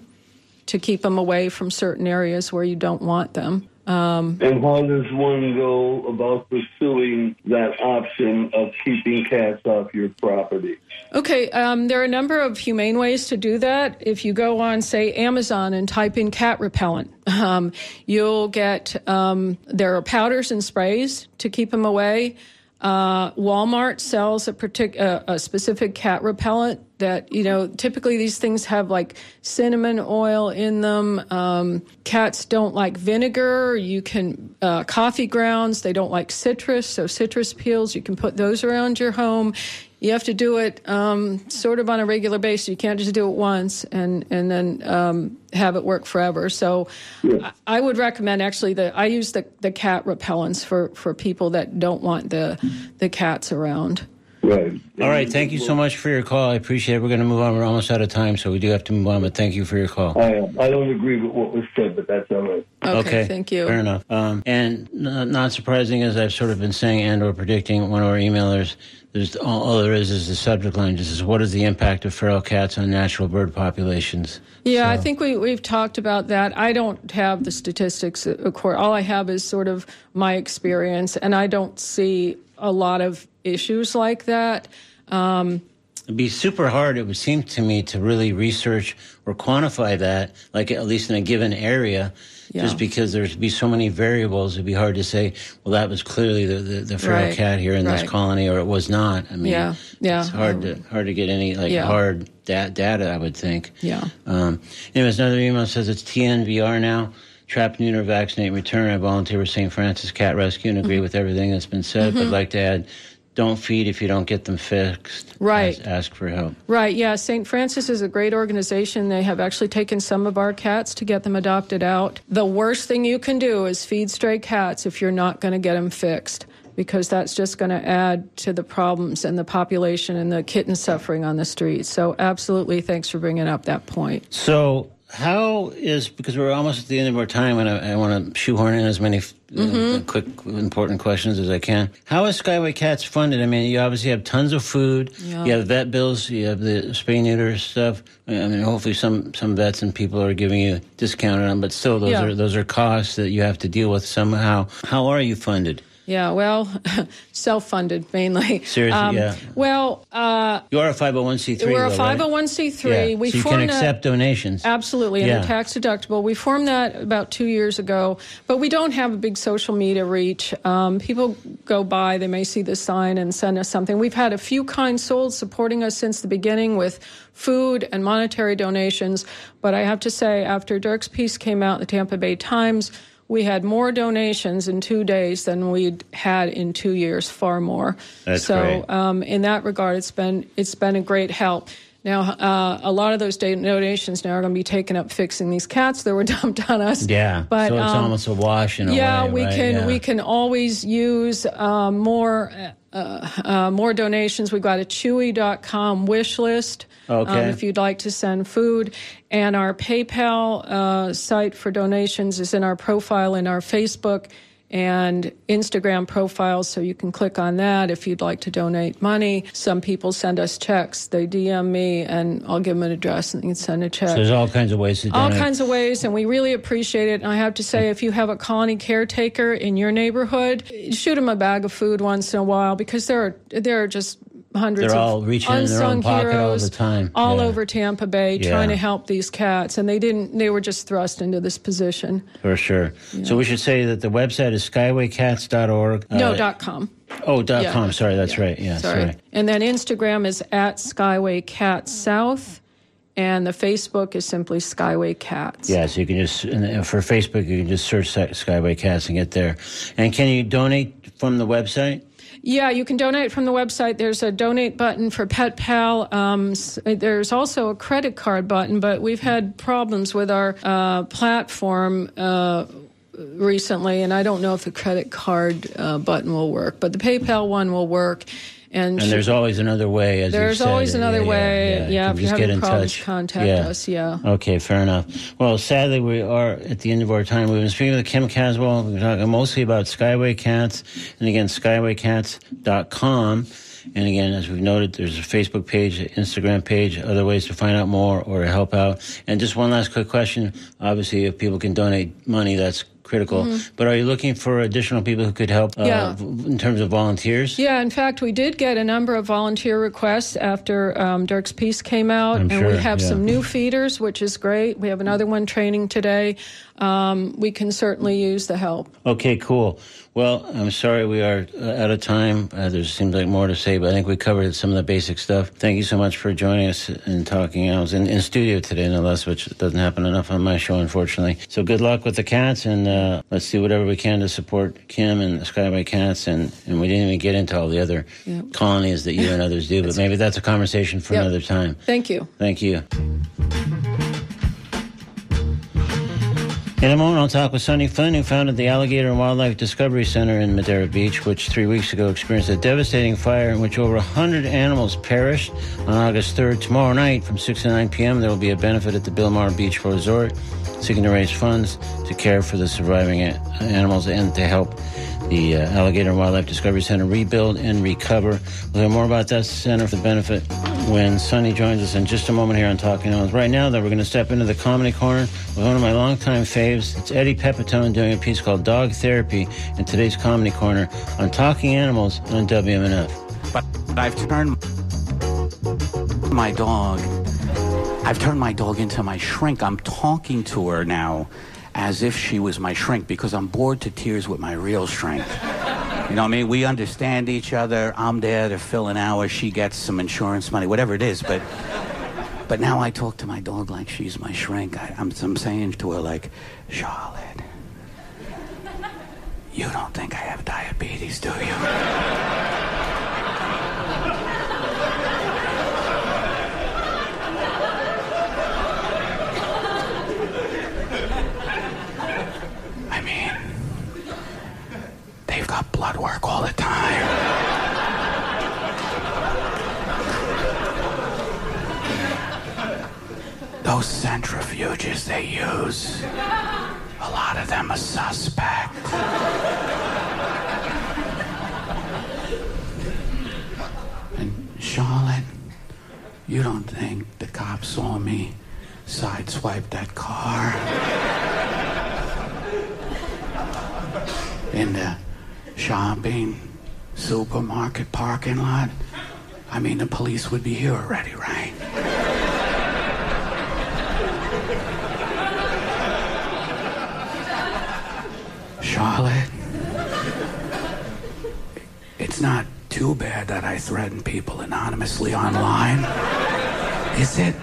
to keep them away from certain areas where you don't want them. Um, and how does one go about pursuing that option of keeping cats off your property? Okay, um, there are a number of humane ways to do that. If you go on, say, Amazon and type in cat repellent, um, you'll get um, there are powders and sprays to keep them away. Uh, Walmart sells a, a specific cat repellent that you know typically these things have like cinnamon oil in them. Um, cats don't like vinegar. You can uh, coffee grounds they don't like citrus so citrus peels you can put those around your home you have to do it um, sort of on a regular basis. You can't just do it once and and then um, have it work forever. So yeah. I, I, would recommend actually that i use the, the cat repellents for for people that don't want the the cats around Right. All right. Thank you so much for your call. I appreciate it. We're going to move on. We're almost out of time, so we do have to move on. But thank you for your call. I I don't agree with what was said, but that's all right. Okay. okay thank you. Fair enough. Um, and n- not surprising, as I've sort of been saying and or predicting, one of our emailers. There's all, all, there is is the subject line. Just is what is the impact of feral cats on natural bird populations? Yeah, so. I think we we've talked about that. I don't have the statistics. Of course, all I have is sort of my experience, and I don't see a lot of issues like that. Um, It'd be super hard, it would seem to me, to really research or quantify that, like at least in a given area, yeah. just because there'd be so many variables. It'd be hard to say, well, that was clearly the, the, the feral right. cat here in right. this colony, or it was not. I mean, yeah. Yeah. it's hard to hard to get any like yeah. hard da- data. I would think. Yeah. Um, anyways, another email says it's TNVR now. Trap, neuter, vaccinate, return. I volunteer with St. Francis Cat Rescue and agree mm-hmm. with everything that's been said. Mm-hmm. But I'd like to add don't feed if you don't get them fixed. Right. Ask, ask, for help. Right. Yeah. St. Francis is a great organization. They have actually taken some of our cats to get them adopted out. The worst thing you can do is feed stray cats if you're not going to get them fixed. Because that's just going to add to the problems and the population and the kitten suffering on the streets. So, absolutely, thanks for bringing up that point. So, how is because we're almost at the end of our time, and I, I want to shoehorn in as many uh, mm-hmm. quick, important questions as I can. How is Skyway Cats funded? I mean, you obviously have tons of food. Yeah. You have vet bills. You have the spay neuter stuff. I mean, hopefully some some vets and people are giving you discounted on them, but still, those yeah. are those are costs that you have to deal with somehow. How are you funded? Yeah, well, self-funded mainly. Seriously, um, yeah. Well, uh, you are a 501c3. We're a 501c3. Yeah. We so you can accept that, donations. Absolutely, and yeah. they're tax deductible. We formed that about two years ago, but we don't have a big social media reach. Um, people go by, they may see the sign and send us something. We've had a few kind souls supporting us since the beginning with food and monetary donations, but I have to say, after Dirk's piece came out in the Tampa Bay Times, we had more donations in two days than we'd had in two years, far more. That's so, great. Um, in that regard, it's been it's been a great help. Now, uh, a lot of those donations now are going to be taken up fixing these cats that were dumped on us. Yeah. but so it's um, almost a wash in a yeah, way. we right? can Yeah. we can always use um, more uh, uh, more donations. We've got a Chewy.com wish list. um, if you'd like to send food, and our PayPal uh, site for donations is in our profile in our Facebook and Instagram profiles, so you can click on that if you'd like to donate money. Some people send us checks; they DM me, and I'll give them an address, and they can send a check So there's all kinds of ways to donate. all kinds of ways, and we really appreciate it. And I have to say, if you have a colony caretaker in your neighborhood, shoot them a bag of food once in a while because there are there are just hundreds They're of all reaching in their own unsung pocket all heroes the time. all Yeah. over Tampa Bay Yeah. trying to help these cats, and they didn't. They were just thrust into this position. For sure. So we should say that the website is skywaycats.org. no, Uh, dot com. Oh, dot Yeah. com. Sorry, that's right. Yeah, sorry. sorry. And then Instagram is at Skyway Cat South, and the Facebook is simply Skyway Cats. Yeah, so you can just, for Facebook, you can just search Sky- Skyway Cats and get there. And can you donate from the website? Yeah, you can donate from the website. There's a donate button for PayPal. Um, there's also a credit card button, but we've had problems with our uh, platform uh, recently, and I don't know if the credit card uh, button will work, but the PayPal one will work. And, And there's always another way, as you there's always another yeah, way. Yeah, Yeah, You if you're just get having in problems, touch. contact us. Yeah. Okay, fair enough. Well, sadly, we are at the end of our time. We've been speaking with Kim Caswell. We're talking mostly about Skyway Cats. And again, skywaycats.com. And again, as we've noted, there's a Facebook page, an Instagram page, other ways to find out more or to help out. And just one last quick question. Obviously, if people can donate money, that's critical. But are you looking for additional people who could help uh, Mm-hmm. Yeah. in terms of volunteers? Yeah, in fact, we did get a number of volunteer requests after um, Dirk's piece came out, I'm and we have yeah. some new feeders, which is great. We have another one training today. Um, we can certainly use the help. Okay, cool. Well, I'm sorry we are uh, out of time. Uh, there seems like more to say, but I think we covered some of the basic stuff. Thank you so much for joining us and talking. I was in, in studio today, no less, which doesn't happen enough on my show, unfortunately. So good luck with the cats, and uh, let's do whatever we can to support Kim and the Skyway Cats. And, and we didn't even get into all the other Yep. colonies that you and others do, but maybe that's a conversation for Yep. another time. Thank you. Thank you. In a moment, I'll talk with Sonny Flynn, who founded the Alligator and Wildlife Discovery Center in Madeira Beach, which three weeks ago experienced a devastating fire in which over 100 animals perished. On August 3rd, tomorrow night, from 6 to 9 p.m., there will be a benefit at the Bilmar Beach Resort, seeking to raise funds to care for the surviving animals and to help the uh, Alligator and Wildlife Discovery Center rebuild and recover. We'll hear more about that center for the benefit when Sonny joins us in just a moment here on Talking Animals. Right now, though, we're going to step into the comedy corner with one of my longtime faves. It's Eddie Pepitone doing a piece called Dog Therapy in today's comedy corner on Talking Animals on WMNF. but I've turned my dog. I've turned my dog into my shrink. I'm talking to her now as if she was my shrink because I'm bored to tears with my real shrink. You know what I mean? We understand each other. I'm there to fill an hour. She gets some insurance money, whatever it is. But but now I talk to my dog like she's my shrink. I, I'm, I'm saying to her like, Charlotte, you don't think I have diabetes, do you? I mean, they've got blood work all the time. Those centrifuges they use, a lot of them are suspect. And Charlotte, you don't think the cops saw me sideswipe that car? in the shopping supermarket parking lot. I mean, the police would be here already, right? Charlotte, it's not too bad that I threaten people anonymously online, is it?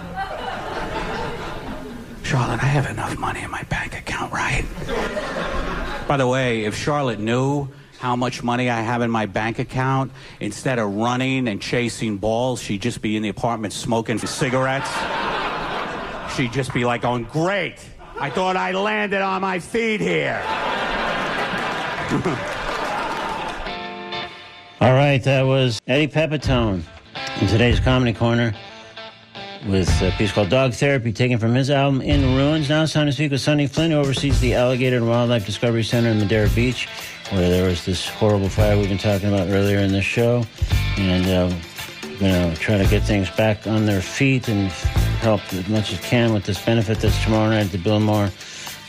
Charlotte, I have enough money in my bank account, right? By the way, if Charlotte knew how much money I have in my bank account, instead of running and chasing balls, she'd just be in the apartment smoking cigarettes. she'd just be like, going, Great! I thought I landed on my feet here. All right, that was Eddie Pepitone in today's Comedy Corner with a piece called Dog Therapy, taken from his album In Ruins. Now it's time to speak with Sonny Flynn, who oversees the Alligator and Wildlife Discovery Center in Madeira Beach, where there was this horrible fire we've been talking about earlier in the show. And uh, going to try to get things back on their feet and help as much as can with this benefit that's tomorrow night at the Bilmar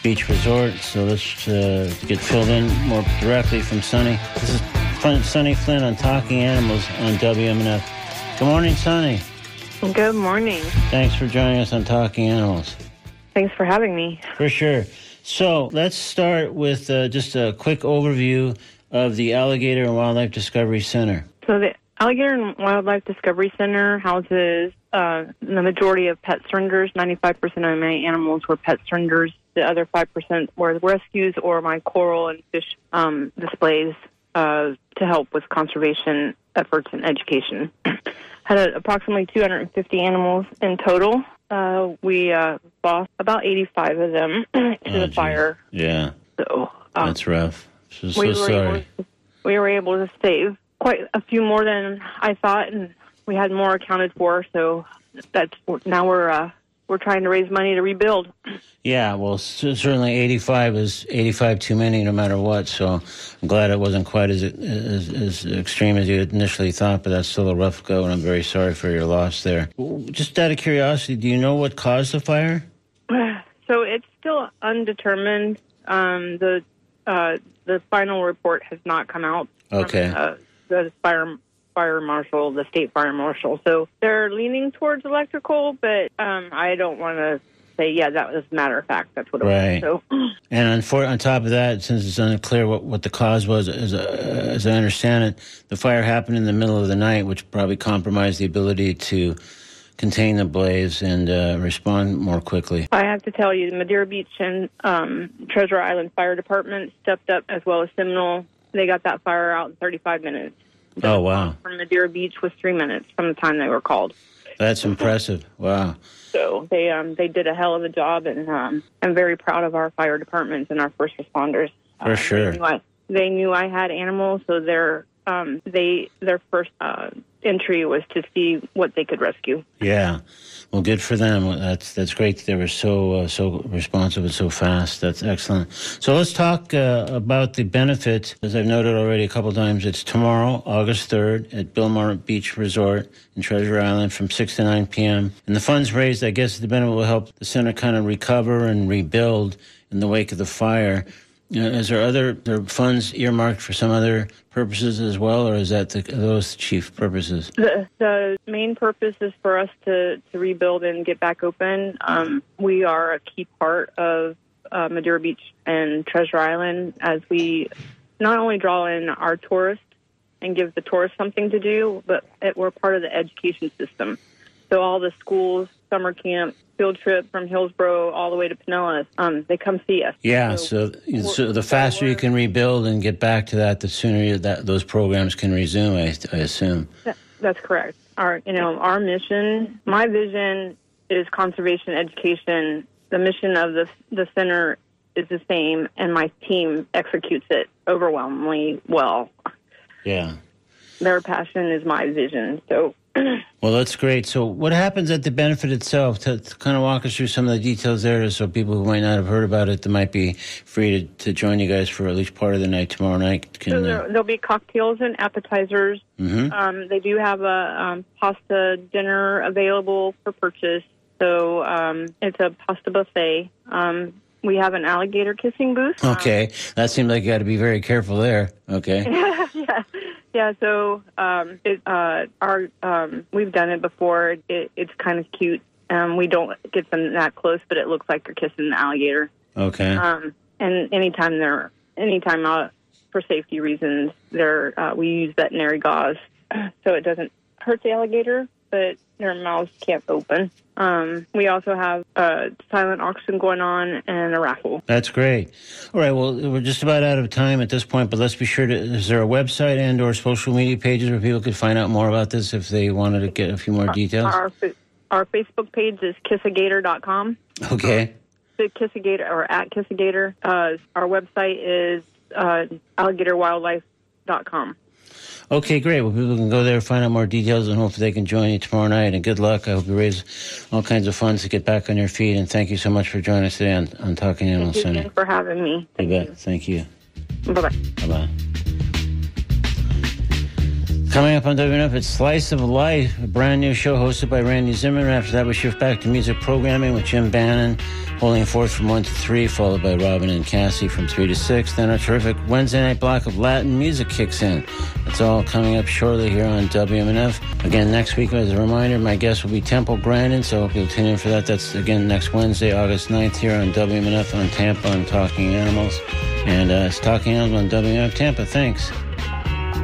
Beach Resort. So let's uh, get filled in more directly from Sonny. This is Fun, Sonny Flynn on Talking Animals on WMNF. Good morning, Sonny. Good morning. Thanks for joining us on Talking Animals. Thanks for having me. For sure. So let's start with uh, just a quick overview of the Alligator and Wildlife Discovery Center. So the Alligator and Wildlife Discovery Center houses uh, the majority of pet surrenders. 95% of my animals were pet surrenders. The other 5% were rescues or my coral and fish um, displays uh, to help with conservation efforts and education. Had approximately 250 animals in total. Uh, we uh, lost about 85 of them to Oh, the geez. fire. Yeah, So um, that's rough. So, so we were sorry. Able to, we were able to save quite a few more than I thought, and we had more accounted for. So that's now we're uh, we're trying to raise money to rebuild. Yeah, well, certainly 85 is 85 too many, no matter what. So I'm glad it wasn't quite as, as as extreme as you initially thought, but that's still a rough go, and I'm very sorry for your loss there. Just out of curiosity, do you know what caused the fire? So it's still undetermined. Um, the uh, the final report has not come out. from, Okay. uh, the fire fire marshal, the state fire marshal. So they're leaning towards electrical, but um, I don't want to say yeah. That was matter of fact. That's what it Right. was. So. And on, for, on top of that, since it's unclear what, what the cause was, as, uh, as I understand it, the fire happened in the middle of the night, which probably compromised the ability to contain the blaze and uh, respond more quickly. I have to tell you, the Madeira Beach and um, Treasure Island Fire Department stepped up as well as Seminole. They got that fire out in 35 minutes. Oh, wow. From the Madeira Beach was three minutes from the time they were called. That's impressive. Wow. So they um, they did a hell of a job, and um, I'm very proud of our fire departments and our first responders. For Uh, sure. They knew I, they knew I had animals, so their um, they their first uh, entry was to see what they could rescue. Yeah. Well, good for them. That's that's great. They were so uh, so responsive and so fast. That's excellent. So let's talk uh, about the benefits. As I've noted already a couple times, it's tomorrow, August third, at Bilmar Beach Resort in Treasure Island from six to nine p.m. And the funds raised, I guess, the benefit will help the center kind of recover and rebuild in the wake of the fire. Uh, is there other there funds earmarked for some other purposes as well, or is that the, those chief purposes? The, the main purpose is for us to, to rebuild and get back open. Um, we are a key part of uh, Madeira Beach and Treasure Island as we not only draw in our tourists and give the tourists something to do, but it, we're part of the education system. So all the schools, summer camp, field trip from Hillsborough all the way to Pinellas, um, they come see us. Yeah, so so the faster you can rebuild and get back to that, the sooner you, that those programs can resume. I, I assume. That- That's correct. Our, you know, our mission, my vision is conservation education. The mission of the the center is the same, and my team executes it overwhelmingly well. Yeah. Their passion is my vision. So, Well, that's great. So, what happens at the benefit itself? To, to kind of walk us through some of the details there, so people who might not have heard about it, that might be free to, to join you guys for at least part of the night tomorrow night. so Can there, uh, there'll be cocktails and appetizers. mhm. Um, they do have a um, pasta dinner available for purchase. So um, it's a pasta buffet. Um, we have an alligator kissing booth. Okay, that seems like you got to be very careful there. Okay. yeah. So um, it, uh, our um, we've done it before. It, it's kind of cute. Um, we don't get them that close, but it looks like you're kissing the alligator. Okay. Um, and anytime they're anytime uh, for safety reasons, they're uh, we use veterinary gauze so it doesn't hurt the alligator, but their mouths can't open. Um, we also have a silent auction going on and a raffle. That's great. All right. Well, we're just about out of time at this point, but let's be sure to. Is there a website and or social media pages where people could find out more about this if they wanted to get a few more details? Our, our Facebook page is kissagator.com. Okay. The Kissagator or at Kissagator. Uh, our website is uh, alligatorwildlife.com. Okay, great. Well, people can go there, find out more details, and hopefully they can join you tomorrow night. And good luck. I hope you raise all kinds of funds to get back on your feet. And thank you so much for joining us today on, on Talking Animal Thank Center. you for having me. You Thank bet. Thank you. you. Bye bye. Bye bye. Coming up on WMNF, it's Slice of Life, a brand new show hosted by Randy Zimmerman. After that, we shift back to music programming with Jim Bannon, holding forth from 1 to 3, followed by Robin and Cassie from 3 to 6. Then a terrific Wednesday night block of Latin music kicks in. It's all coming up shortly here on WMNF. Again, next week, as a reminder, my guest will be Temple Grandin, so hope you'll tune in for that. That's again next Wednesday, August 9th, here on WMNF on Tampa on Talking Animals. And uh, it's Talking Animals on WMNF Tampa. Thanks.